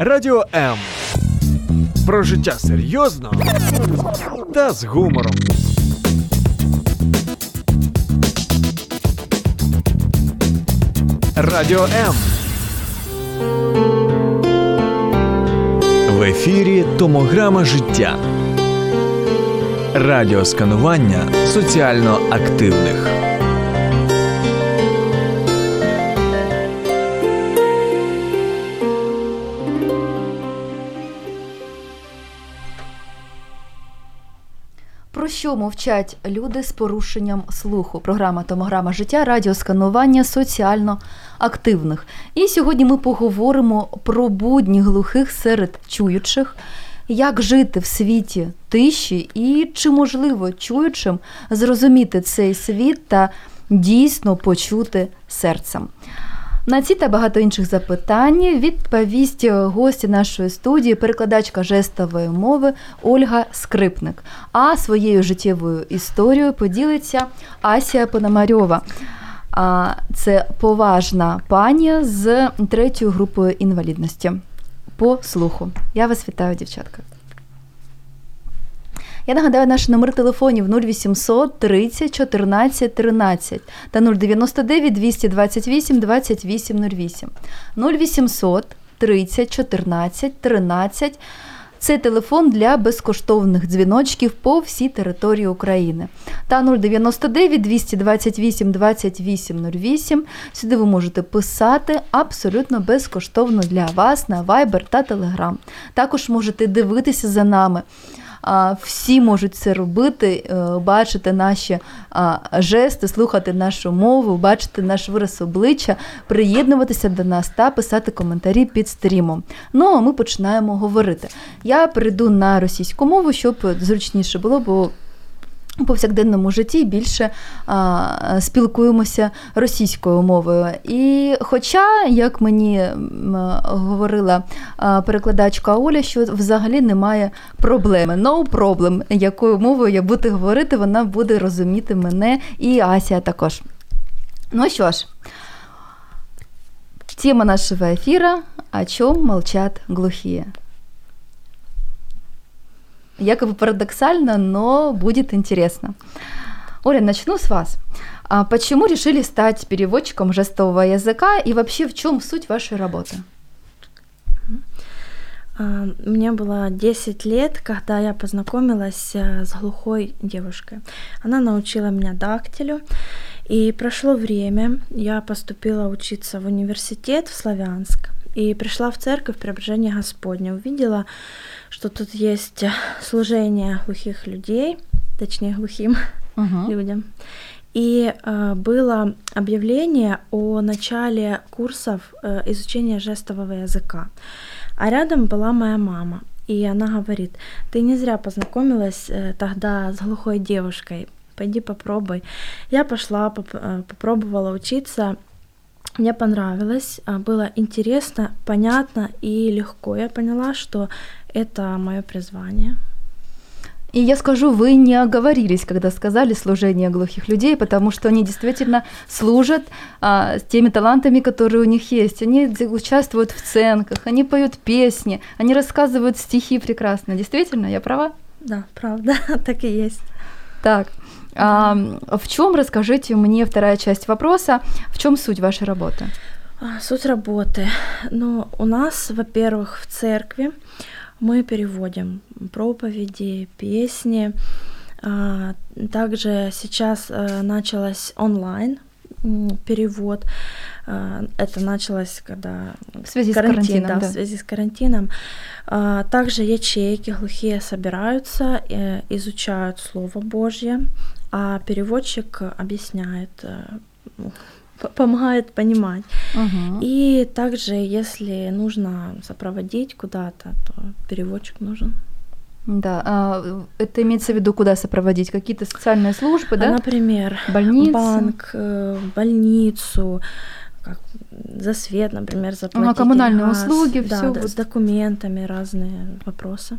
Радіо М. Про життя серйозно та з гумором. Радіо М. В ефірі Томограма життя. Радіосканування соціально активних. Що мовчать люди з порушенням слуху? Програма Томограма життя, радіосканування соціально активних. І сьогодні ми поговоримо про будні глухих серед чуючих, як жити в світі тиші і чи можливо чуючим зрозуміти цей світ та дійсно почути серцем. На ці та багато інших запитань відповість гості нашої студії, перекладачка жестової мови Ольга Скрипник. А своєю життєвою історією поділиться Асія Пономарьова. Це поважна пані з третьою групою інвалідності по слуху. Я вас вітаю, дівчатка. Я нагадаю наші номери телефонів 0800 30 14 13 та 099 228 2808. 0800 30 14 13 це телефон для безкоштовних дзвіночків по всій території України. Та 099 228 2808. Сюди ви можете писати абсолютно безкоштовно для вас на Viber та Telegram. Також можете дивитися за нами. Всі можуть це робити, е, бачити наші жести, слухати нашу мову, бачити наш вираз обличчя, приєднуватися до нас та писати коментарі під стрімом. Ну а ми починаємо говорити. Я перейду на російську мову, щоб зручніше було, бо у повсякденному житті більше а, спілкуємося російською мовою. І хоча, як мені говорила перекладачка Оля, що взагалі немає проблеми. No problem, якою мовою я буду говорити, вона буде розуміти мене і Асія також. Ну що ж, тема нашого ефіра о чем молчат глухие. Якобы парадоксально, но будет интересно. Оля, начну с вас. А почему решили стать переводчиком жестового языка и вообще в чем суть вашей работы? А, мне было 10 лет, когда я познакомилась э, с глухой девушкой. Она научила меня дактилю. И прошло время, я поступила учиться в университет в Славянск и пришла в церковь Преображения Господня. Увидела, что тут есть служение глухих людей, точнее глухим uh-huh. людям. И э, было объявление о начале курсов э, изучения жестового языка. А рядом была моя мама. И она говорит, ты не зря познакомилась э, тогда с глухой девушкой, пойди попробуй. Я пошла, поп- э, попробовала учиться, мне понравилось, а, было интересно, понятно и легко. Я поняла, что это мое призвание. И я скажу, вы не оговорились, когда сказали служение глухих людей, потому что они действительно служат а, с теми талантами, которые у них есть. Они участвуют в ценках, они поют песни, они рассказывают стихи прекрасно. Действительно, я права? Да, правда, так и есть. Так. А, в чем, расскажите мне вторая часть вопроса, в чем суть вашей работы? А, суть работы. Ну, у нас, во-первых, в церкви мы переводим проповеди, песни. А, также сейчас э, началось онлайн перевод. А, это началось, когда в связи карантин, с карантином, да, да, в связи с карантином. Также ячейки глухие собираются, э, изучают Слово Божье, а переводчик объясняет, э, помогает понимать. Угу. И также, если нужно сопроводить куда-то, то переводчик нужен. Да, а это имеется в виду, куда сопроводить? Какие-то социальные службы, да? Например, больницу, банк, э, больницу, как за свет, например, заплатить. А, коммунальные газ, услуги, да, все. Да, вот. с документами разные вопросы.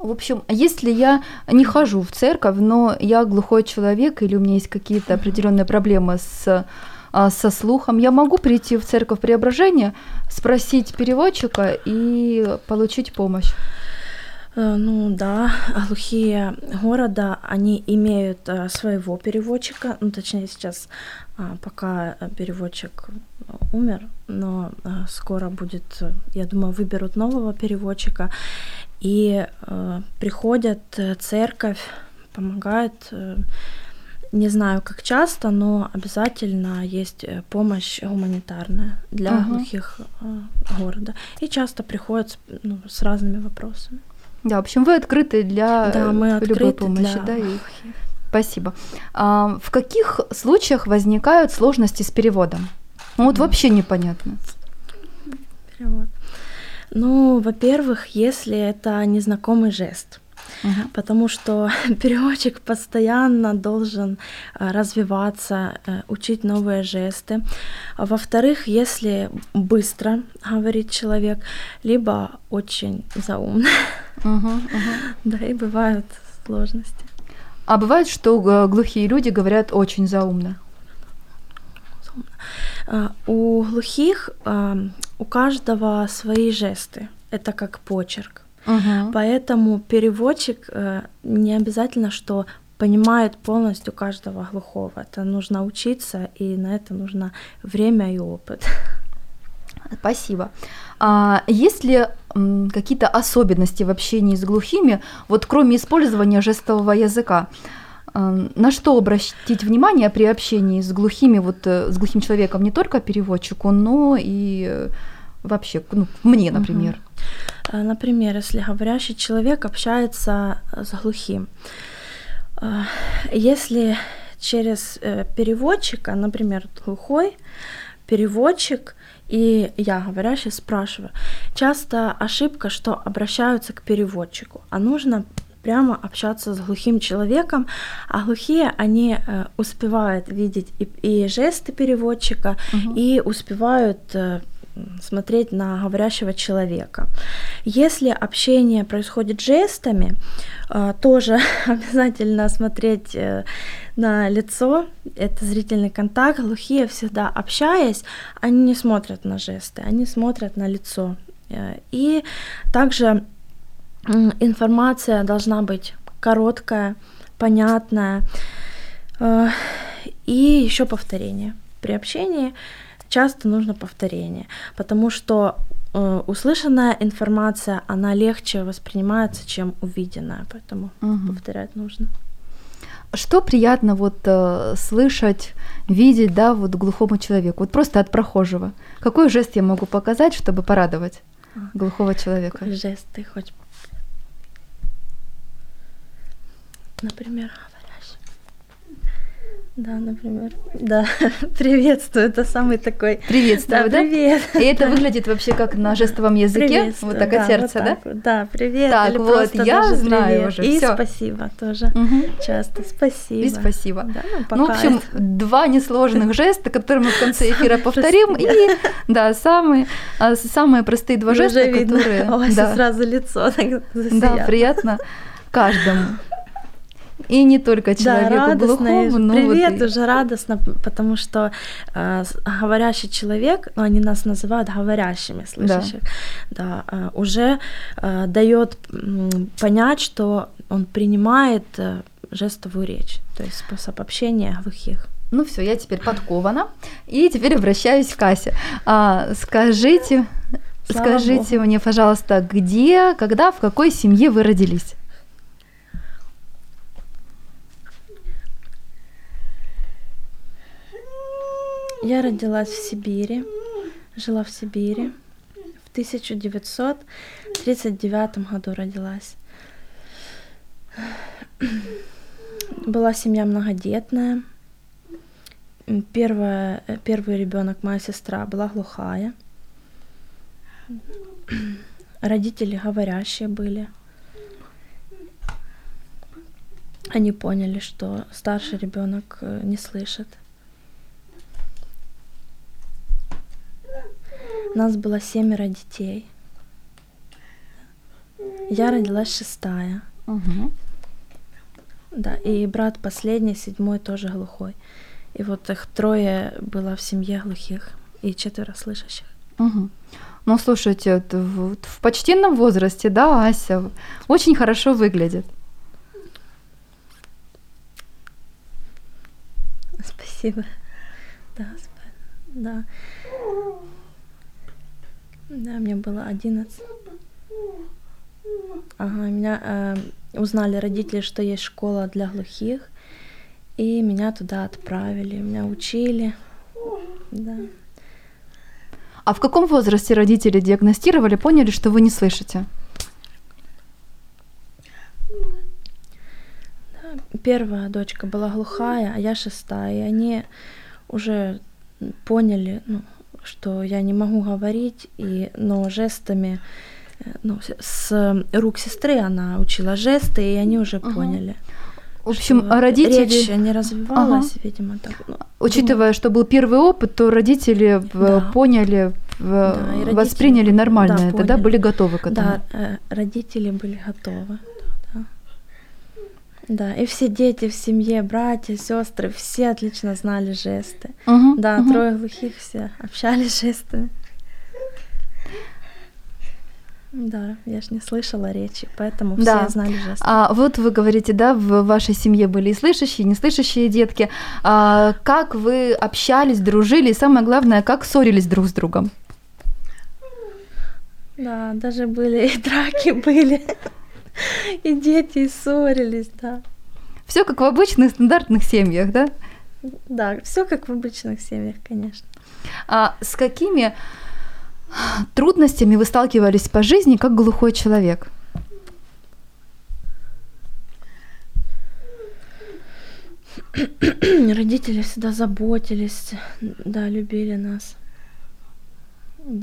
В общем, если я не хожу в церковь, но я глухой человек или у меня есть какие-то определенные проблемы с а, со слухом, я могу прийти в церковь Преображения, спросить переводчика и получить помощь? Э, Ну да, глухие города, они имеют э, своего переводчика, ну точнее сейчас а, пока э, переводчик умер, но скоро будет, я думаю, выберут нового переводчика, и э, приходят э, церковь, помогает, э, не знаю как часто, но обязательно есть э, помощь гуманитарная для Ага. глухих э, города, и часто приходят с, ну, с разными вопросами. Да, в общем, вы открыты для Да, э, мы любой открыты помощи, для да, и. Спасибо. А, в каких случаях возникают сложности с переводом? Ну, вот вообще непонятно. Перевод. Ну, во-первых, если это незнакомый жест, Мгм. потому что переводчик постоянно должен э, развиваться, э, учить новые жесты. Во-вторых, если быстро говорит человек, либо очень заумно, Мгм, мгм. да, и бывают сложности. А бывает, что глухие люди говорят очень заумно. А, У глухих а, у каждого свои жесты. Это как почерк. Мгм. Поэтому переводчик э, не обязательно, что понимает полностью каждого глухого. Это нужно учиться, и на это нужно время и опыт. Спасибо. А есть ли какие-то особенности в общении с глухими, вот кроме использования жестового языка? На что обратить внимание при общении с глухими, вот э, с глухим человеком, не только переводчику, но и э, вообще, ну, мне, например. Э, Например, если говорящий человек общается с глухим, если через переводчика, например, глухой переводчик и я, говорящий, спрашиваю, часто ошибка, что обращаются к переводчику, а нужно прямо общаться с глухим человеком, а глухие, они э, успевают видеть и, и жесты переводчика, Мгм. и успевают э, смотреть на говорящего человека. Если общение происходит жестами, э, тоже обязательно смотреть э, на лицо, это зрительный контакт. Глухие всегда общаясь, они не смотрят на жесты, они смотрят на лицо. Э, И также информация должна быть короткая, понятная. Э, И еще повторение. При общении часто нужно повторение, потому что э, услышанная информация, она легче воспринимается, чем увиденная, поэтому Мгм. повторять нужно. Что приятно вот э, слышать, видеть, да, вот глухому человеку, вот просто от прохожего? Какой жест я могу показать, чтобы порадовать глухого человека? Какой жест ты хочешь? Например. Да, например. Да, приветствую, это самый такой... Приветствую, да? привет. И это выглядит вообще как на жестовом языке, вот так да, от сердца, вот да? так вот, Да, привет. Так, вот, я знаю привет. уже, И всё. спасибо тоже. Мгм. Часто спасибо. И спасибо. Да, ну, Ну, в общем, это- два несложных жеста, которые мы в конце эфира повторим. И, да, самые, а, самые простые два жеста, которые... да, сразу лицо так да, приятно каждому. И не только человеку да, глухому, и но привет, вот и- уже радостно, потому что э, говорящий человек, ну, они нас называют говорящими слышащих, да, э, уже э, дает понять, что он принимает э, жестовую речь, то есть способ общения глухих. Ну все, я теперь подкована. И теперь обращаюсь к Касе. А, скажите, Слава скажите Богу. мне, пожалуйста, где, когда, в какой семье вы родились? Я родилась в Сибири, жила в Сибири. В 1939 году родилась. Была семья многодетная. Первая, первый ребенок, моя сестра, была глухая. Родители говорящие были. Они поняли, что старший ребенок э, не слышит. Нас было семеро детей. Я родилась шестая. Угу. Да, и брат последний, седьмой, тоже глухой. И вот их трое было в семье глухих и четверо слышащих. Угу. Ну, слушайте, вот в, почтенном возрасте, да, Ася, очень хорошо выглядит. Спасибо. Да, спа- да. Да, мне было 11. Ага, меня э, узнали родители, что есть школа для глухих, и меня туда отправили, меня учили. Да. А в каком возрасте родители диагностировали, поняли, что вы не слышите? Первая дочка была глухая, а я шестая, и они уже поняли, ну, что я не могу говорить, и, но жестами, э, ну, с- рук сестры она учила жесты, и они уже Ага. поняли. В общем, что родители, Речь не развивалась, видимо, так. ну, учитывая, что был первый опыт, то родители э, Да. поняли, в- Да, родители восприняли нормально да, это, да, поняли. были готовы к этому. Да, э, родители были готовы. Да, и все дети в семье, братья, сестры, все отлично знали жесты. Мгм, Да, мгм. трое глухих все общались жестами. Да, я ж не слышала речи, поэтому все Да. знали жесты. А вот вы говорите, да, в вашей семье были и слышащие, и неслышащие детки. А как вы общались, дружили, и самое главное, как ссорились друг с другом? Да, даже были и драки были, и дети ссорились, да. Все как в обычных стандартных семьях, да? Да, все как в обычных семьях, конечно. А с какими трудностями вы сталкивались по жизни как глухой человек? Родители всегда заботились, да, любили нас.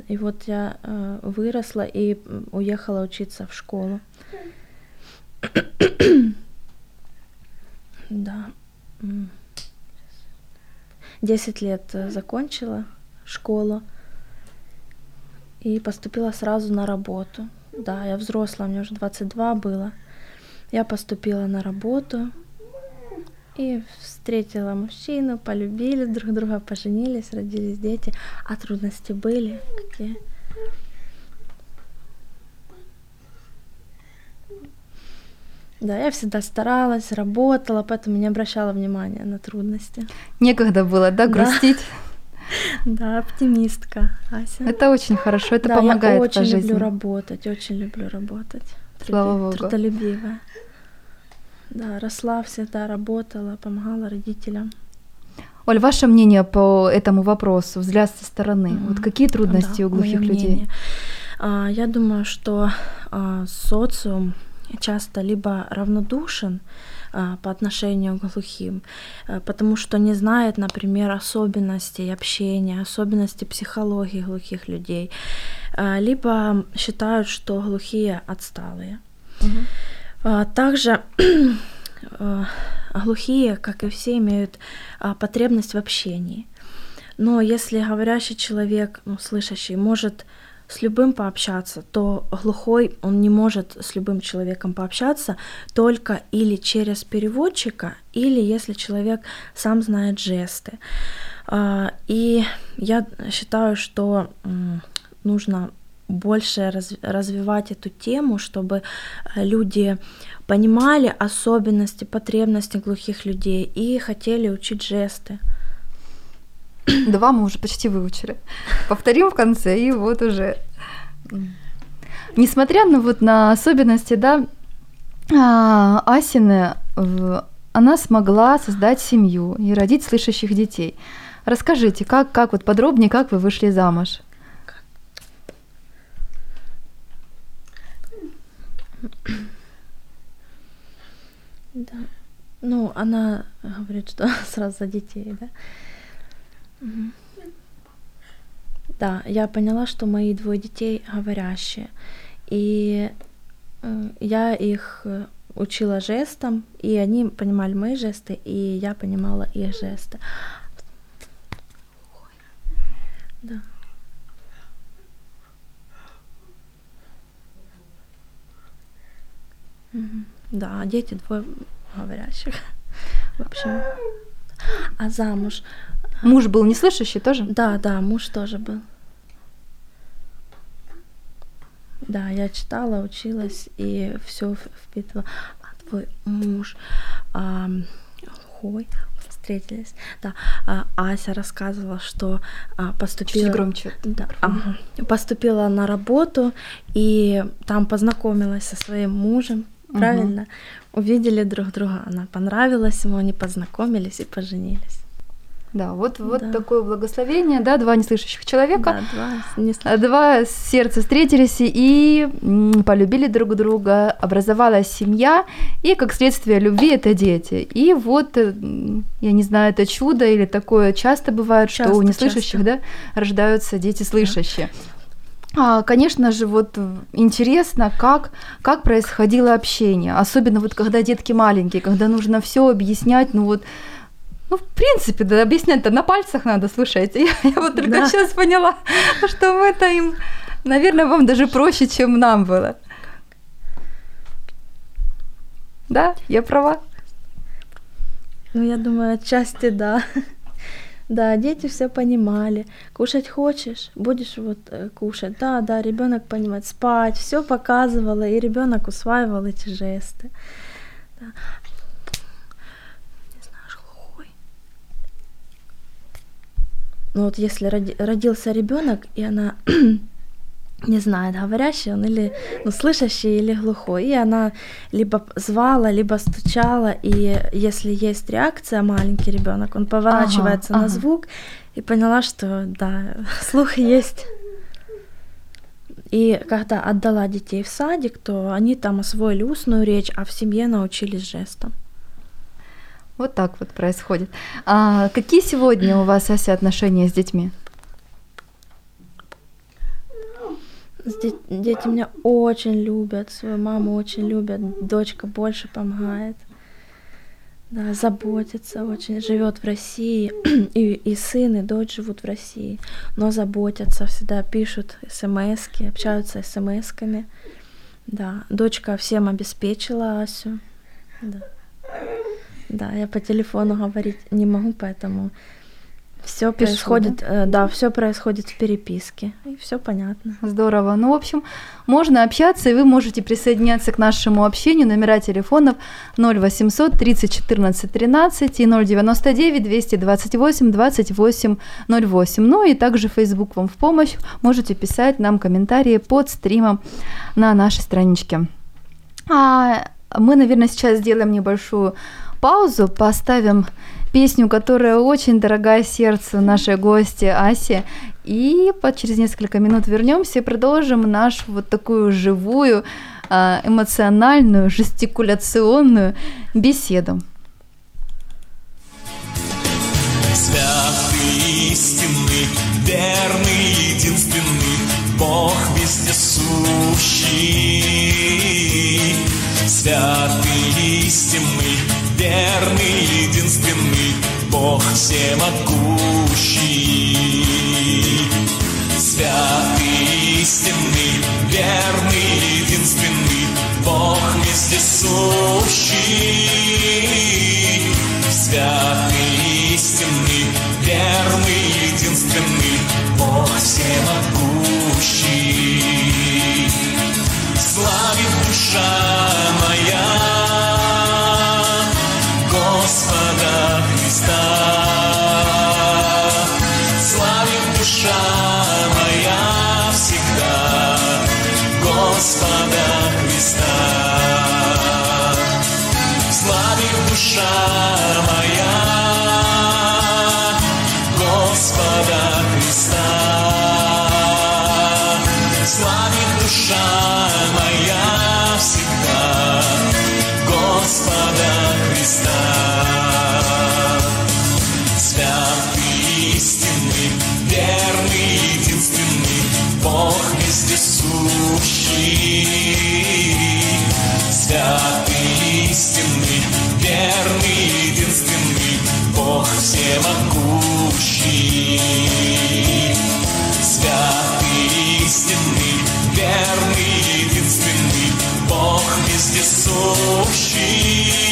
И вот я э, выросла и уехала учиться в школу. да. Десять лет э, закончила школу и поступила сразу на работу. Да, я взрослая, мне уже 22 было. Я поступила на работу, и встретила мужчину, полюбили друг друга, поженились, родились дети. А трудности были какие? Да, я всегда старалась, работала, поэтому не обращала внимания на трудности. Некогда было, да, грустить? Да, оптимистка, Ася. Это очень хорошо, это да, помогает я по очень жизни. люблю работать, очень люблю работать. Слава Богу. Трудолюбивая. Да, росла всегда, работала, помогала родителям. Оль, ваше мнение по этому вопросу, взгляд со стороны. Мгм. Вот какие трудности Да, у глухих людей? мнение. А, Я думаю, что а, социум часто либо равнодушен а, по отношению к глухим, а, потому что не знает, например, особенностей общения, особенностей психологии глухих людей, а, либо считают, что глухие отсталые. А, Также а, глухие, как и все, имеют а, потребность в общении. Но если говорящий человек, ну, слышащий, может с любым пообщаться, то глухой, он не может с любым человеком пообщаться только или через переводчика, или если человек сам знает жесты. А, И я считаю, что нужно больше раз- развивать эту тему, чтобы э, люди понимали особенности, потребности глухих людей и хотели учить жесты. Два мы уже почти выучили. Повторим в конце, и вот уже. Несмотря на вот на особенности, да, а, Асины, она смогла создать семью и родить слышащих детей. Расскажите, как, как вот подробнее, как вы вышли замуж? Да. Ну, она говорит, что сразу за детей, да? Да, я поняла, что мои двое детей говорящие. И э, я их э, учила жестам, и они понимали мои жесты, и я понимала их жесты. Да. Да, дети двое говорящих. В общем, А замуж? Муж был неслышащий тоже? Да, да, муж тоже был. Да, я читала, училась и все впитывала. А твой муж, а, ой, встретились. Да, а, Ася рассказывала, что а, поступила. Чуть громче. Да, ага, поступила на работу и там познакомилась со своим мужем. Правильно, угу. увидели друг друга, она понравилась ему, они познакомились и поженились. Да, вот, вот да. такое благословение, да, два неслышащих человека, да, два, неслышащих. два сердца встретились и полюбили друг друга, образовалась семья, и как следствие любви это дети. И вот, э, я не знаю, это чудо или такое часто бывает, часто, что у неслышащих, часто. да, рождаются дети слышащие. Да. Конечно же, вот интересно, как, как происходило общение, особенно вот когда детки маленькие, когда нужно все объяснять, ну вот ну, в принципе, да, объяснять-то на пальцах надо, слушайте. Я, я вот только да. сейчас поняла, что мы-то им, наверное, вам даже проще, чем нам было. Да, я права? Ну, я думаю, отчасти да. Да, дети все понимали. Кушать хочешь, будешь вот э, кушать. Да, да, ребенок понимает, спать, все показывала, и ребенок усваивал эти жесты. Да. Ну вот если роди, родился ребенок, и она не знает, говорящий он или ну, слышащий или глухой, и она либо звала, либо стучала, и если есть реакция, маленький ребенок, он поворачивается ага, на ага. звук и поняла, что да, слух есть. И когда отдала детей в садик, то они там освоили устную речь, а в семье научились жестам. Вот так вот происходит. А какие сегодня у вас, Ася, отношения с детьми? Дети меня очень любят, свою маму очень любят, дочка больше помогает. Да, заботится очень, живет в России, и, и сын, и дочь живут в России, но заботятся, всегда пишут смс общаются смс-ками. Да, дочка всем обеспечила Асю. Да. Да, я по телефону говорить не могу, поэтому все происходит, да, э, да все происходит в переписке, и все понятно. Здорово. Ну, в общем, можно общаться, и вы можете присоединяться к нашему общению. Номера телефонов 0800 30 14 13 и 099 228 28 08. Ну и также Facebook вам в помощь. Можете писать нам комментарии под стримом на нашей страничке. А мы, наверное, сейчас сделаем небольшую паузу, поставим песню, которая очень дорогая сердцу нашей гости Аси. И через несколько минут вернемся и продолжим нашу вот такую живую, а, эмоциональную, жестикуляционную беседу. Святый истинный, верный, единственный, Бог вездесущий. Святый истинный, верный, единственный Бог всемогущий. Святый, истинный, верный, единственный Бог вездесущий. Вездесущий, святый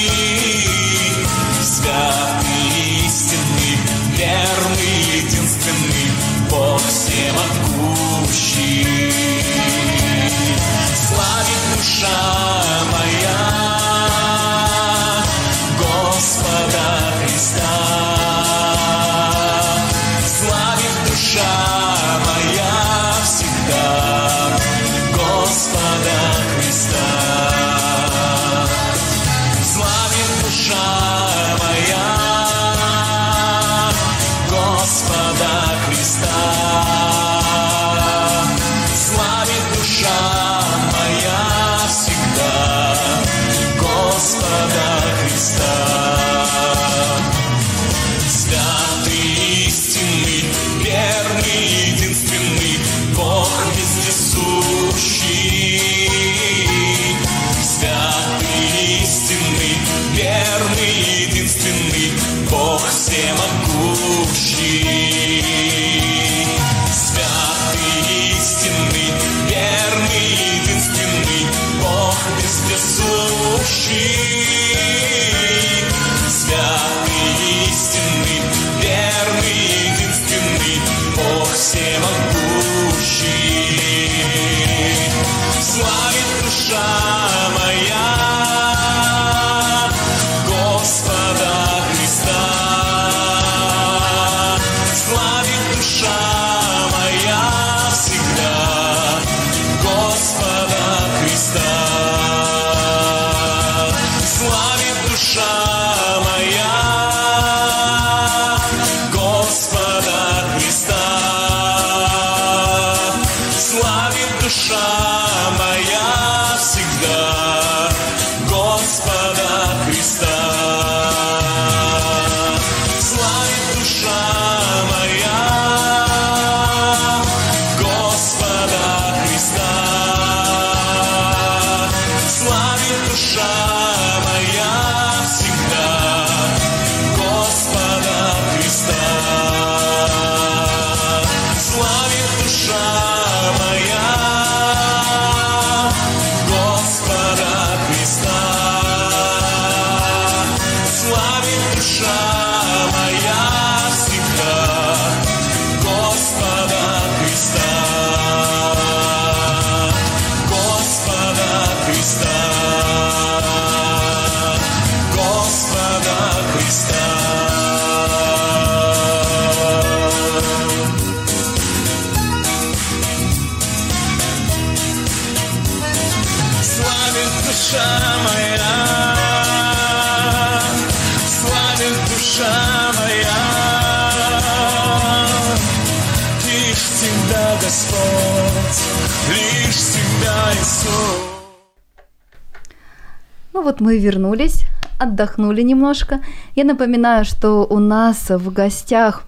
вот мы вернулись, отдохнули немножко. Я напоминаю, что у нас в гостях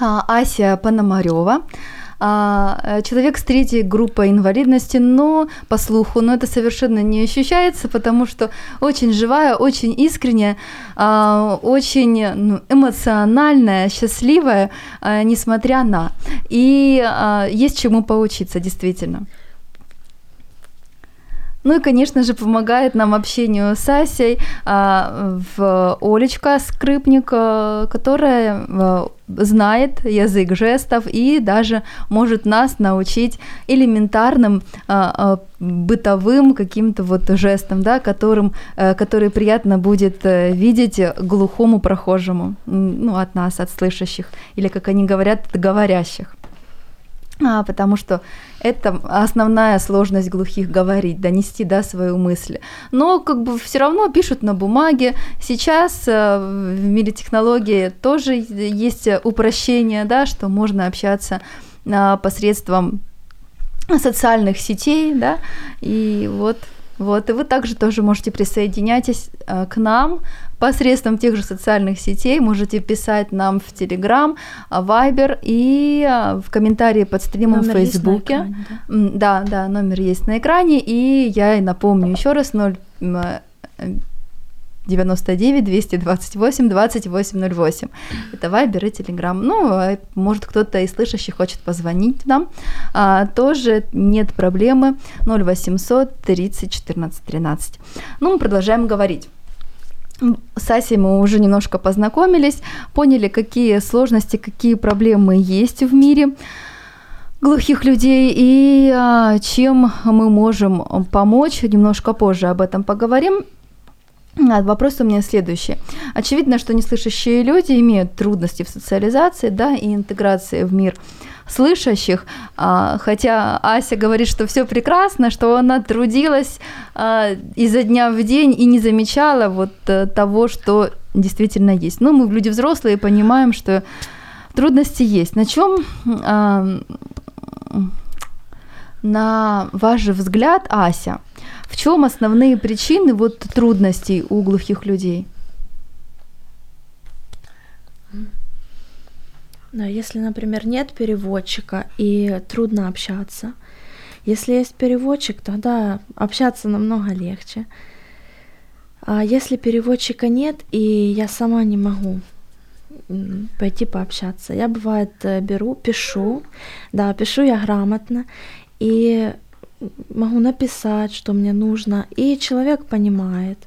а, Ася Пономарева, а, человек с третьей группой инвалидности, но по слуху, но это совершенно не ощущается, потому что очень живая, очень искренняя, а, очень ну, эмоциональная, счастливая, несмотря на. И есть чему поучиться, действительно. Ну и, конечно же, помогает нам общению с Асей а, в Олечка Скрипник, а, которая а, знает язык жестов и даже может нас научить элементарным а, а, бытовым каким-то вот жестом, да, которым, э, который приятно будет э, видеть глухому прохожему, ну, от нас, от слышащих, или, как они говорят, от говорящих. А, потому что это основная сложность глухих говорить, донести да, свою мысль. Но как бы все равно пишут на бумаге. Сейчас э, в мире технологий тоже есть упрощение, да, что можно общаться а, посредством социальных сетей, да, и вот вот, и вы также тоже можете присоединяйтесь э, к нам посредством тех же социальных сетей. Можете писать нам в Телеграм, Вайбер и э, в комментарии под стримом в Номер на Фейсбуке. экране, да? Да, да, номер есть на экране. И я напомню еще раз 0 м, э, 99 228 2808. Это Вайбер и Телеграм. Ну, а может, кто-то из слышащих хочет позвонить нам. А, тоже нет проблемы. 0800 30 14 13. Ну, мы продолжаем говорить. С Асей мы уже немножко познакомились, поняли, какие сложности, какие проблемы есть в мире глухих людей и а, чем мы можем помочь. Немножко позже об этом поговорим. А, Вопрос у меня следующий. Очевидно, что неслышащие люди имеют трудности в социализации да, и интеграции в мир слышащих, а, хотя Ася говорит, что все прекрасно, что она трудилась а, изо дня в день и не замечала вот э, того, что действительно есть. Но мы люди взрослые понимаем, что трудности есть. На чем, на ваш взгляд, Ася, в чем основные причины вот трудностей у глухих людей? Да, если, например, нет переводчика и трудно общаться. Если есть переводчик, тогда общаться намного легче. А если переводчика нет, и я сама не могу пойти пообщаться, я бывает э, беру, пишу, да, пишу я грамотно, и могу написать, что мне нужно, и человек понимает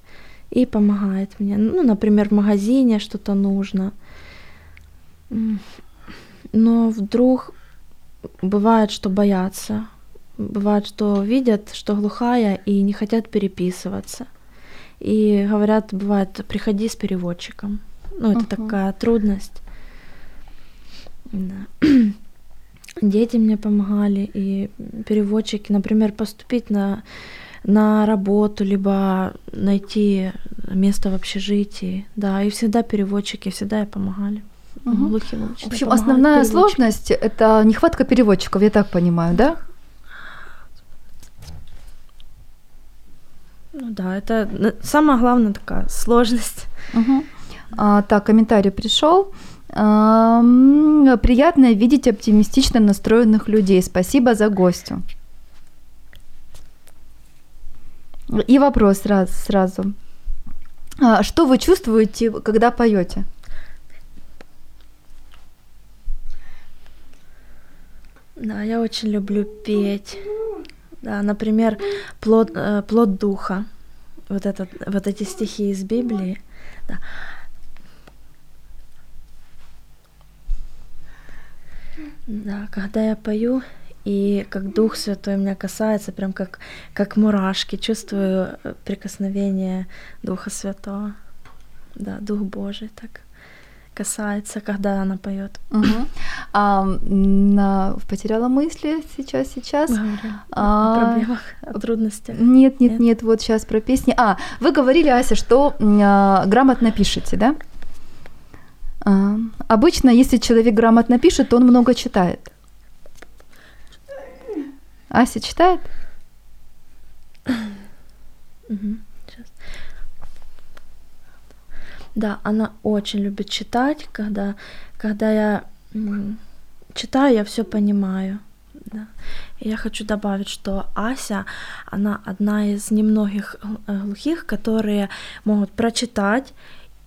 и помогает мне. Ну, например, в магазине что-то нужно. Но вдруг бывает, что боятся. Бывает, что видят, что глухая, и не хотят переписываться. И говорят, бывает, приходи с переводчиком. Ну, это Мгм. такая трудность. Да. Дети мне помогали, и переводчики, например, поступить на, на работу, либо найти место в общежитии. Да, и всегда переводчики, всегда и помогали. Мгм. Глухим В общем, основная сложность – это нехватка переводчиков, я так понимаю, да? Ну да, это н- самая главная такая сложность. Мгм. А, так, комментарий пришел. Приятно видеть оптимистично настроенных людей. Спасибо за гостю. И вопрос сразу. сразу. Что вы чувствуете, когда поете? Да, я очень люблю петь. Да, например, плод, э, плод духа. Вот, этот, вот эти стихи из Библии. Да. Да, когда я пою, и как Дух Святой меня касается, прям как, как мурашки, чувствую э, прикосновение Духа Святого. Да, Дух Божий так касается, когда она поет. Мгм. А, на, потеряла мысли сейчас, сейчас. Говорю А, о проблемах, о трудностях. Нет, нет, Нет? нет, вот сейчас про песни. А, вы говорили, Ася, что а, грамотно пишете, да? А, обычно, если человек грамотно пишет, то он много читает. Ася читает? Да, она очень любит читать, когда, когда я читаю, я все понимаю. Да. Я хочу добавить, что Ася, она одна из немногих э, глухих, которые могут прочитать,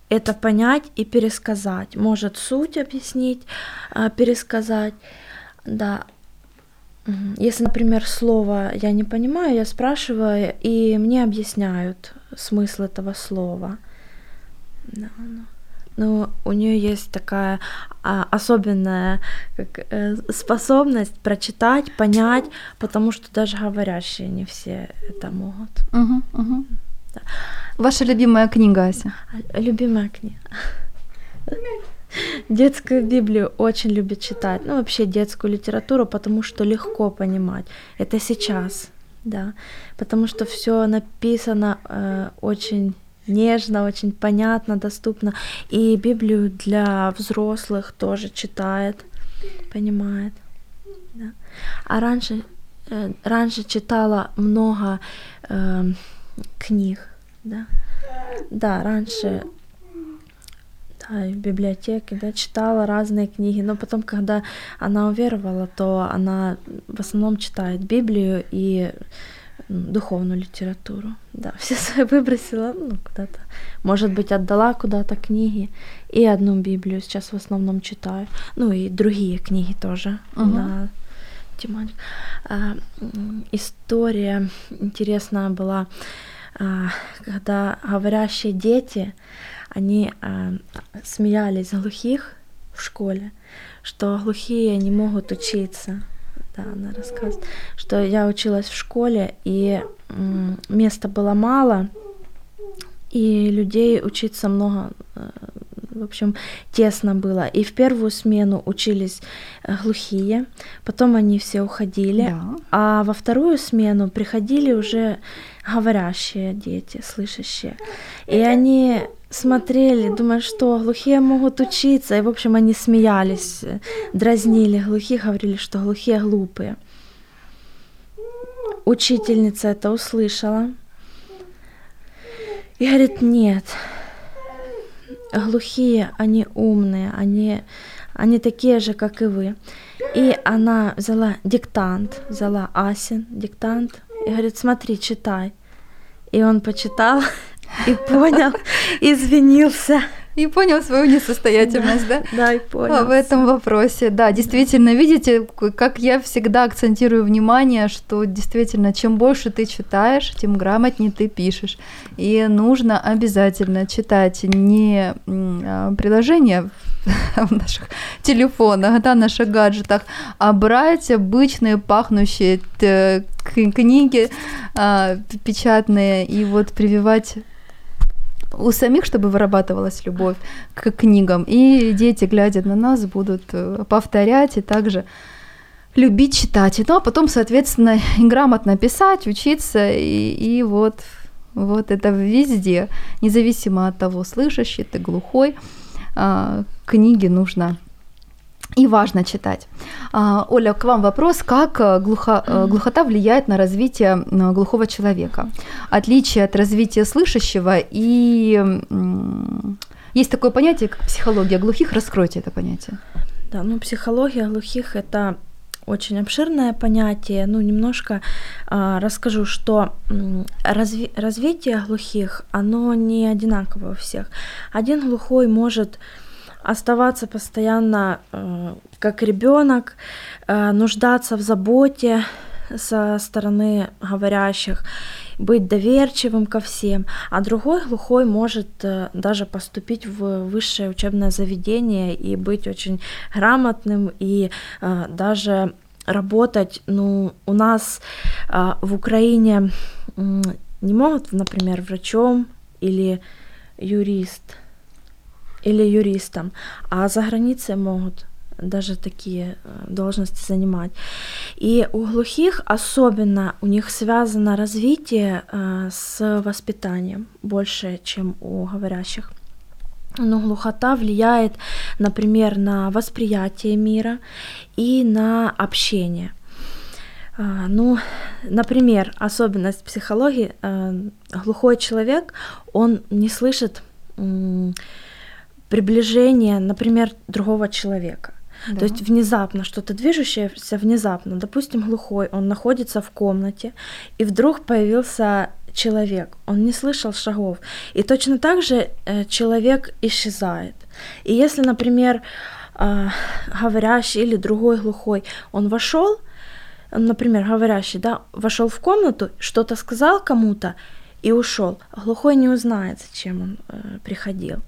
это понять и пересказать. Может суть объяснить, а, пересказать. Да. Если, например, слово я не понимаю, я спрашиваю, и мне объясняют смысл этого слова. Да, ну. Ну, у нее есть такая а, особенная как, э, способность прочитать, понять, потому что даже говорящие не все это могут. Угу, угу. Да. Ваша любимая книга, Ася? А, Любимая книга. Детскую Библию очень любит читать. Ну, вообще детскую литературу, потому что легко понимать. Это сейчас, да. Потому что все написано э, очень нежно, очень понятно, доступно. И Библию для взрослых тоже читает, понимает. Да. А раньше, э, раньше читала много э, книг, да. Да, раньше да, в библиотеке, да, читала разные книги, но потом, когда она уверовала, то она в основном читает Библию и духовную литературу. Да, все свои выбросила, ну, куда-то. Может быть, отдала куда-то книги и одну Библию сейчас в основном читаю. Ну, и другие книги тоже Мгм. на тематику. А, история интересная была, когда говорящие дети, они а, смеялись глухих в школе, что глухие не могут учиться. Да, она рассказывает, что я училась в школе, и места было мало, и людей учиться много, э, в общем, тесно было. И в первую смену учились э, глухие, потом они все уходили, Да. а во вторую смену приходили уже говорящие дети, слышащие. И они смотрели, думают, что глухие могут учиться. И, в общем, они смеялись, э, дразнили глухих, говорили, что глухие глупые. Учительница это услышала и говорит, нет, глухие, они умные, они, они такие же, как и вы. И она взяла диктант, взяла Асин диктант и говорит, смотри, читай. И он почитал и понял, извинился. И понял свою несостоятельность, да? Да, и понял. В этом вопросе, да, действительно, видите, как я всегда акцентирую внимание, что действительно, чем больше ты читаешь, тем грамотнее ты пишешь. И нужно обязательно читать не а, приложения в наших телефонах, да, наших гаджетах, а брать обычные пахнущие к- книги а, печатные и вот прививать у самих, чтобы вырабатывалась любовь к книгам. И дети, глядя на нас, будут э, повторять и также любить читать. Ну, а потом, соответственно, грамотно писать, учиться, и, и вот, вот это везде, независимо от того, слышащий ты, глухой, а, книги нужно и важно читать. А, Оля, к вам вопрос, как э, глухо- э, глухота влияет на развитие глухого человека? Отличие от развития слышащего и есть такое понятие, как психология глухих. Раскройте это понятие. Да, ну психология глухих это очень обширное понятие. Ну, немножко а, расскажу, что разви- развитие глухих, оно не одинаково у всех. Один глухой может оставаться постоянно э, как ребенок, э, нуждаться в заботе со стороны говорящих, быть доверчивым ко всем, а другой глухой может э, даже поступить в высшее учебное заведение и быть очень грамотным и э, даже работать. Ну, у нас э, в Украине не могут, например, врачом или юрист или юристом, а за границей могут даже такие э, должности занимать. И у глухих особенно у них связано развитие э, с воспитанием больше, чем у говорящих. Но глухота влияет, например, на восприятие мира и на общение. А, Ну, например, особенность психологии, э, глухой человек, он не слышит м, приближения, например, другого человека. Да. То есть внезапно что-то движущееся внезапно. Допустим, глухой, он находится в комнате, и вдруг появился человек, он не слышал шагов. И точно так же э, человек исчезает. И если, например, э, говорящий или другой глухой, он вошел, например, говорящий, да, вошел в комнату, что-то сказал кому-то и ушел, глухой не узнает, зачем он э, приходил.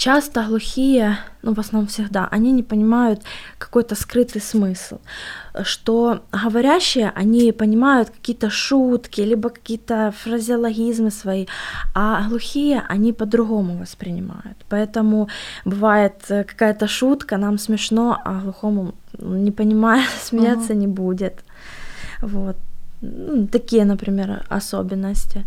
Часто глухие, ну в основном всегда, они не понимают какой-то скрытый смысл, что говорящие, они понимают какие-то шутки, либо какие-то фразеологизмы свои, а глухие, они по-другому воспринимают. Поэтому бывает э, какая-то шутка, нам смешно, а глухому не понимая, смеяться не будет. Вот. Такие, например, особенности.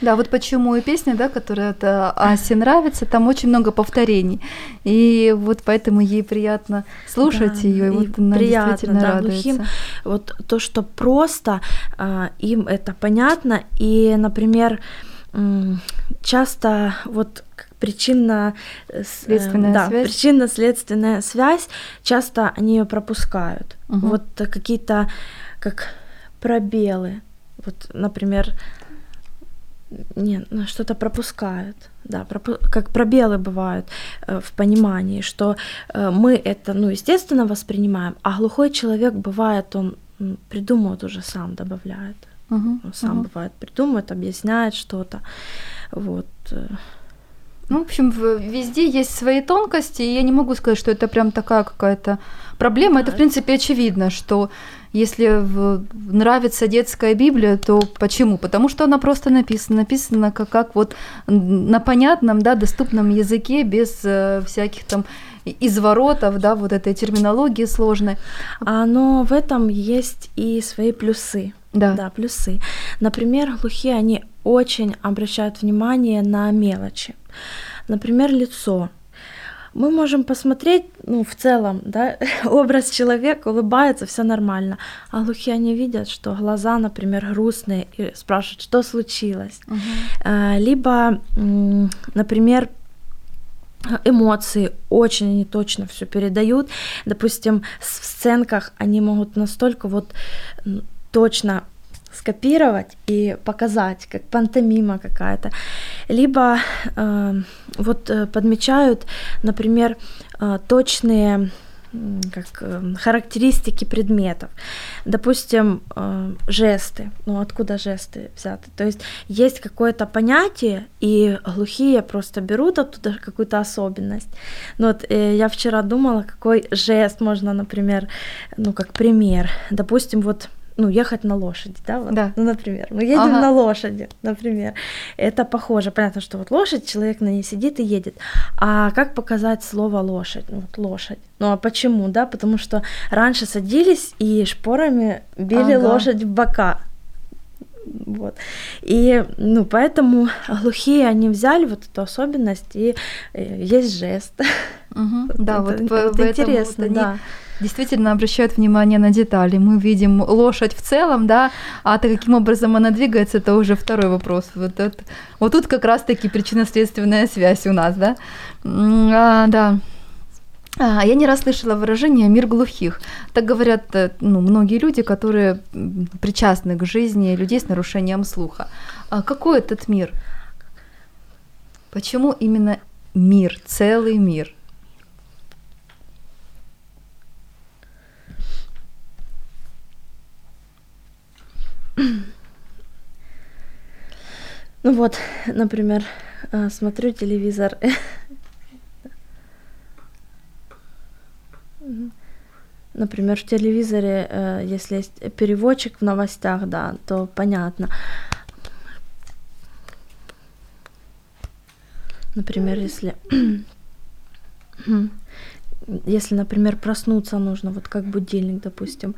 Да, вот почему и песня, да, которая от э, Аси нравится, там очень много повторений. И вот поэтому ей приятно слушать Да, ее, и и вот она приятно, действительно да, радуется. глухим. Вот то, что просто а, им это понятно, и, например, часто вот причинно э, э, Следственная да, связь. причинно-следственная связь, часто они ее пропускают. Мгм. Вот э, какие-то как пробелы. Вот, например, не, ну, что-то пропускают, да, пропу- как пробелы бывают э, в понимании, что э, мы это, ну, естественно, воспринимаем, а глухой человек бывает, он придумывает уже сам, добавляет, Мгм, он сам мгм. бывает придумывает, объясняет что-то, вот. э. Ну, в общем, везде есть свои тонкости, и я не могу сказать, что это прям такая какая-то проблема. Это, Да. в принципе, очевидно, что если нравится детская Библия, то почему? Потому что она просто написана, написана как, как вот на понятном, да, доступном языке, без э, всяких там изворотов, да, вот этой терминологии сложной. А, Но в этом есть и свои плюсы. Да. Да, плюсы. Например, глухие, они очень обращают внимание на мелочи. Например, лицо. Мы можем посмотреть, ну, в целом, да, образ человека улыбается, все нормально. А глухие они видят, что глаза, например, грустные, и спрашивают, что случилось. А, Либо, например, эмоции очень они точно все передают. Допустим, в сценках они могут настолько вот точно скопировать и показать, как пантомима какая-то. Либо э, вот э, подмечают, например, э, точные как э, характеристики предметов. Допустим, э, жесты. Ну, откуда жесты взяты? То есть есть какое-то понятие, и глухие просто берут оттуда какую-то особенность. Ну, вот я вчера думала, какой жест можно, например, ну, как пример. Допустим, вот ну, ехать на лошади, да, вот, Да. ну, например, мы едем Ага. на лошади, например, это похоже, понятно, что вот лошадь, человек на ней сидит и едет, а как показать слово лошадь, ну, вот лошадь, ну, а почему, да, потому что раньше садились и шпорами били Ага. лошадь в бока, вот. И, ну, поэтому глухие они взяли вот эту особенность, и э, есть жест. Мгм. Да, вот, по- вот поэтому интересно, вот они да. Действительно обращают внимание на детали. Мы видим лошадь в целом, да, а то каким образом она двигается, это уже второй вопрос. Вот, это- вот тут как раз-таки причинно-следственная связь у нас, да. А, да. А, я не раз слышала выражение «мир глухих». Так говорят э, ну, многие люди, которые причастны к жизни людей с нарушением слуха. А какой этот мир? Почему именно мир, целый мир? Ну вот, например, э, смотрю телевизор. Например, в телевизоре, э, если есть переводчик в новостях, да, то понятно. Например, если если, например, проснуться нужно, вот как будильник, допустим.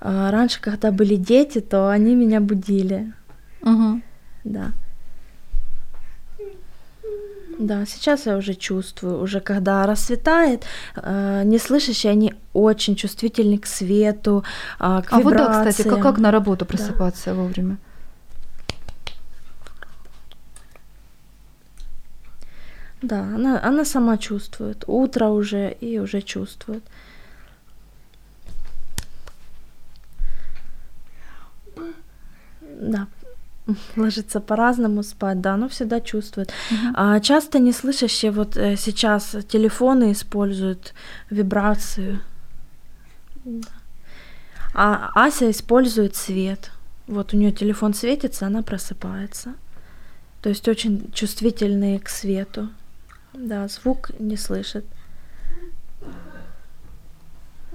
А, Раньше, когда были дети, то они меня будили. Угу. Да. Да, сейчас я уже чувствую, уже когда расцветает, э, неслышащие, они очень чувствительны к свету, а, к А вот да, вибрациям. кстати, как, как на работу Да. просыпаться вовремя? Да, она, она сама чувствует. Утро уже и уже чувствует. Да. Ложится по-разному спать, да, но всегда чувствует. А часто неслышащие вот э, сейчас телефоны используют вибрацию. Да. А Ася использует свет. Вот у нее телефон светится, она просыпается. То есть очень чувствительные к свету. Да, звук не слышит.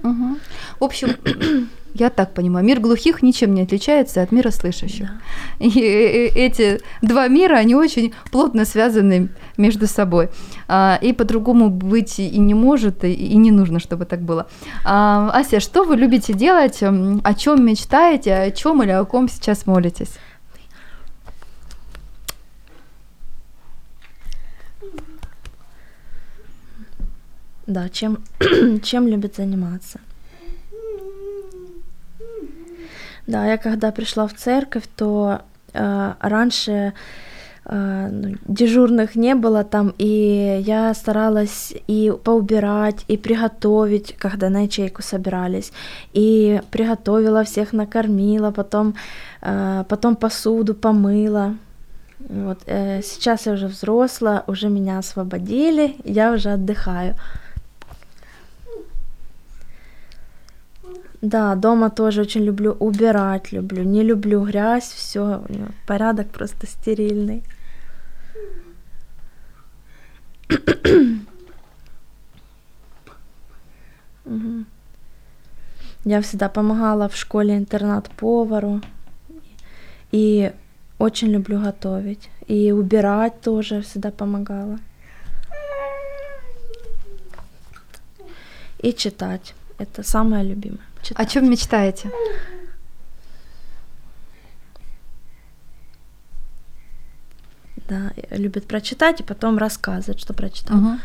Мгм. В общем, я так понимаю, мир глухих ничем не отличается от мира слышащих. Да. И э- э- эти два мира, они очень плотно связаны между собой. А, И по-другому быть и не может, и не нужно, чтобы так было. А, Ася, что вы любите делать? О чем мечтаете? О чем или о ком сейчас молитесь? Да, чем, чем любит заниматься. Да, я когда пришла в церковь, то э, раньше э, ну, дежурных не было там, и я старалась и поубирать, и приготовить, когда на ячейку собирались, и приготовила всех, накормила, потом, э, потом посуду помыла. Вот, э, сейчас я уже взрослая, уже меня освободили, я уже отдыхаю. Да, дома тоже очень люблю убирать, люблю. Не люблю грязь, все, порядок просто стерильный. Мгм. Я всегда помогала в школе-интернат повару. И очень люблю готовить. И убирать тоже всегда помогала. И читать. Это самое любимое. О Читать. чем мечтаете? Да, любит прочитать и потом рассказывать, что прочитал. Мгм.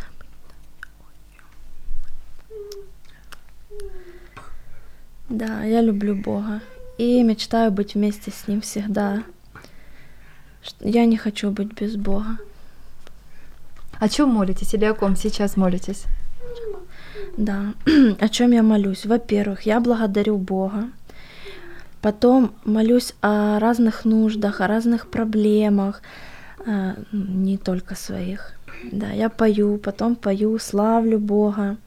Да, я люблю Бога и мечтаю быть вместе с Ним всегда. Я не хочу быть без Бога. О чем молитесь или о ком сейчас молитесь? Да, о чем я молюсь? Во-первых, я благодарю Бога Потом молюсь о разных нуждах, о разных проблемах, а, не только своих. Да, я пою, потом пою, славлю Бога.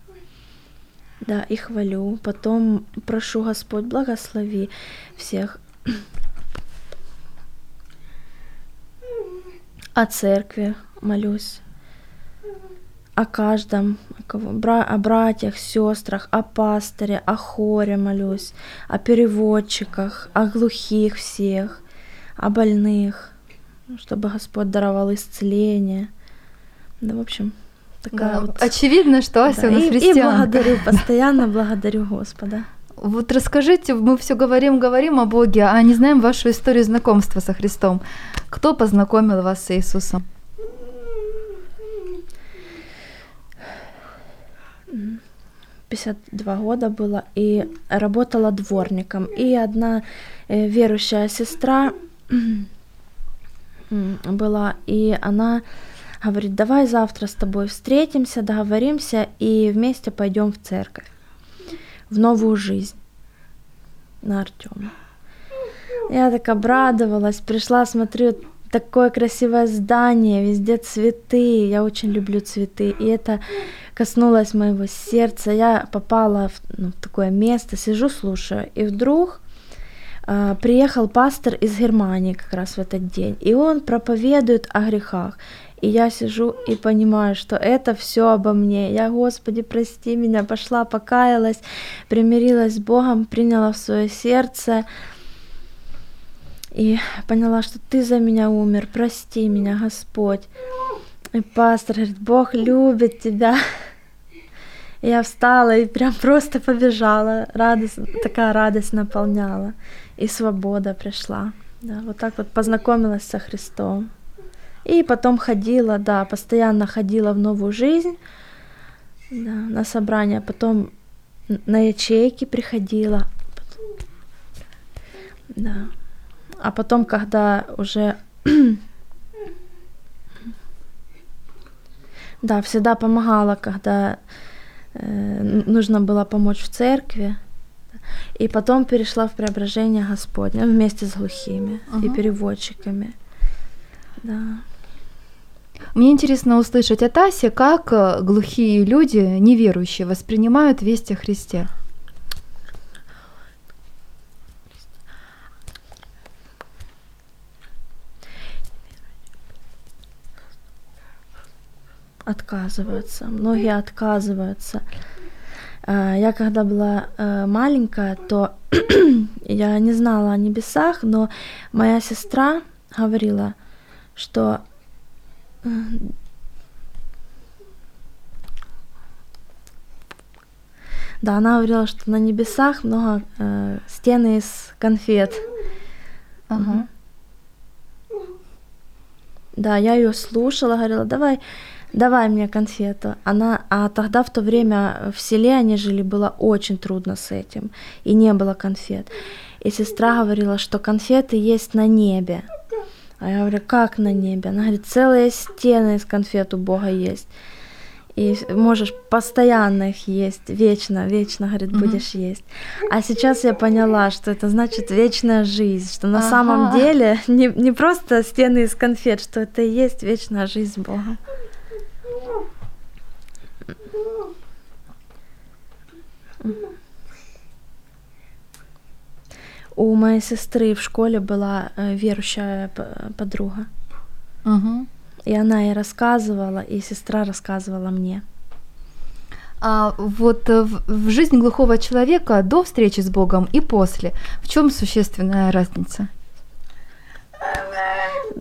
Да, и хвалю. Потом прошу Господь, благослови всех. О церкви молюсь. О каждом, кого, бра- о братьях, сестрах, о пасторе, о хоре молюсь, о переводчиках, о глухих всех, о больных, чтобы Господь даровал исцеление. Да, в общем, такая Да, вот Очевидно, что Ася да, у нас и, и благодарю, постоянно благодарю Господа. Вот расскажите, мы все говорим, говорим о Боге, а не знаем вашу историю знакомства со Христом. Кто познакомил вас с Иисусом? 52 года было и работала дворником. И одна э, верующая сестра была, и она говорит, давай завтра с тобой встретимся, договоримся и вместе пойдем в церковь, в новую жизнь на Артема. Я так обрадовалась, пришла, смотрю, такое красивое здание, везде цветы, я очень люблю цветы, и это коснулось моего сердца, я попала в, ну, в такое место, сижу, слушаю, и вдруг а, приехал пастор из Германии как раз в этот день, и он проповедует о грехах. И я сижу и понимаю, что это все обо мне. Я, Господи, прости меня, пошла, покаялась, примирилась с Богом, приняла в свое сердце и поняла, что Ты за меня умер, прости меня, Господь. И пастор говорит, Бог любит тебя. И я встала и прям просто побежала. Радость, такая радость наполняла. И свобода пришла. Да, вот так вот познакомилась со Христом. И потом ходила, да, постоянно ходила в новую жизнь, да, на собрания, потом на ячейки приходила. Да. А потом, когда уже Да, всегда помогала, когда э, нужно было помочь в церкви. И потом перешла в преображение Господня вместе с глухими и Ага. переводчиками. Да. Мне интересно услышать от Аси, как э, глухие люди, неверующие, воспринимают весть о Христе. Отказываются, многие отказываются. А, Я когда была э, маленькая, то я не знала о небесах, но моя сестра говорила, что э, да, она говорила, что на небесах много э, стены из конфет. Ага. Да, я ее слушала, говорила, давай, давай мне конфету. Она, а тогда в то время в селе они жили, было очень трудно с этим, и не было конфет. И сестра говорила, что конфеты есть на небе. А я говорю, как на небе? Она говорит, целые стены из конфет у Бога есть. И можешь постоянно их есть, вечно, вечно, говорит, Мгм. будешь есть. А сейчас я поняла, что это значит вечная жизнь, что на Ага. самом деле не, не просто стены из конфет, что это и есть вечная жизнь с Богом. У моей сестры в школе была э, верующая подруга. Мгм. И она ей рассказывала, и сестра рассказывала мне. А вот э, в жизни глухого человека до встречи с Богом и после, в чем существенная разница?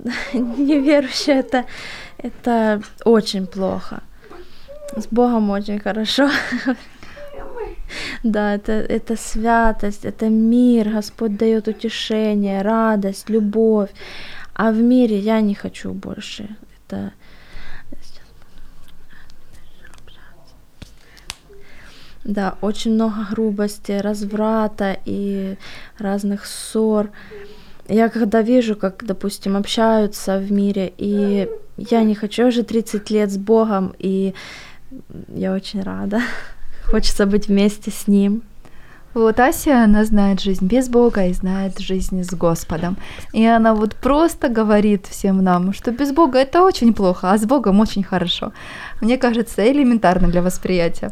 Неверующая это, это очень плохо. С Богом очень хорошо. Да, это, это святость, это мир, Господь дает утешение, радость, любовь. А в мире я не хочу больше. Это Да, очень много грубости, разврата и разных ссор. Я когда вижу, как, допустим, общаются в мире, и я не хочу, уже 30 лет с Богом, и я очень рада. Хочется быть вместе с Ним. Вот Ася, она знает жизнь без Бога и знает жизнь с Господом. И она вот просто говорит всем нам, что без Бога это очень плохо, а с Богом очень хорошо. Мне кажется, элементарно для восприятия.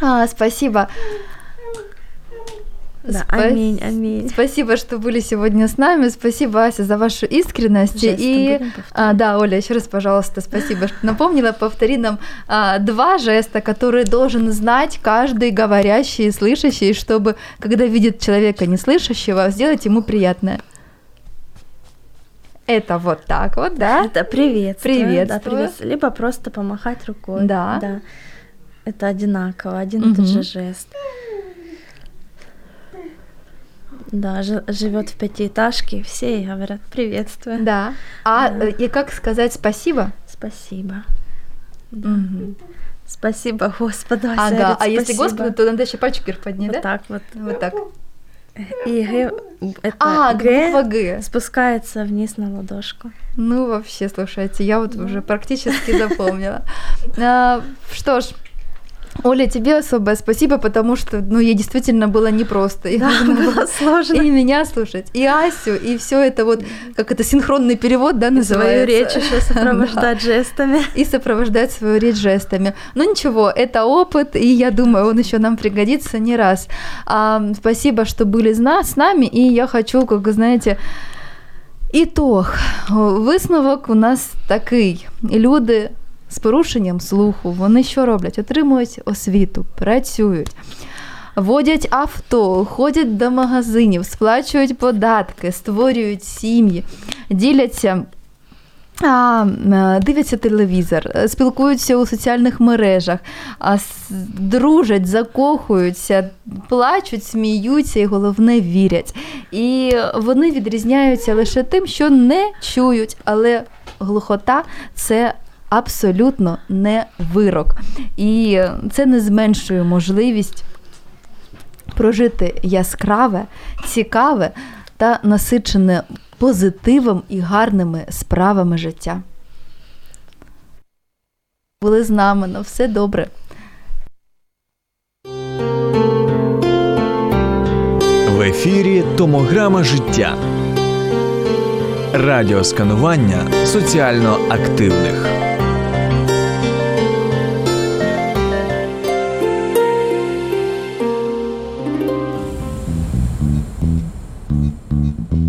А, спасибо. Да, Спа- аминь, аминь. Спасибо, что были сегодня с нами. Спасибо, Ася, за вашу искренность. Жесты и а, да, Оля, еще раз, пожалуйста, спасибо, что напомнила. Повтори нам а, два жеста, которые должен знать каждый говорящий и слышащий, чтобы, когда видит человека неслышащего, сделать ему приятное. Это вот так вот, да? Это приветствую. Да, Приветствую. приветствую. Либо просто помахать рукой. Да. Да. Это одинаково, один и тот же жест. Да, жи- живет в пятиэтажке, все ей говорят приветствую. Да. А Да. э, и как сказать спасибо? Спасибо. Да. Мгм. Спасибо Господу. Ага, говорит, а если. Господу, то надо еще пальчик вверх поднять, Вот да? так вот. Вот так. И Г, это А, Г Г. спускается вниз на ладошку. Ну, вообще, слушайте, я вот уже практически запомнила. А, Что ж, Оля, тебе особое спасибо, потому что, ну, ей действительно было непросто. И Да, было сложно. и меня слушать, и Асю, и все это вот, как это, синхронный перевод, да, называется? Свою речь еще Да. сопровождать жестами. и сопровождать свою речь жестами. Но ничего, это опыт, и я думаю, он еще нам пригодится не раз. А, спасибо, что были с нами, и я хочу, как вы знаете, ітог. Висновок у нас такий. Люди з порушенням слуху, вони що роблять? Отримують освіту, працюють. Водять авто, ходять до магазинів, сплачують податки, створюють сім'ї, діляться а, дивляться телевізор, спілкуються у соціальних мережах, а, дружать, закохуються, плачуть, сміються і головне вірять. І вони відрізняються лише тим, що не чують, але глухота це. Абсолютно не вирок. І це не зменшує можливість прожити яскраве, цікаве та насичене позитивом і гарними справами життя. Були з нами, ну все добре. В ефірі Томограма життя. Радіосканування соціально активних.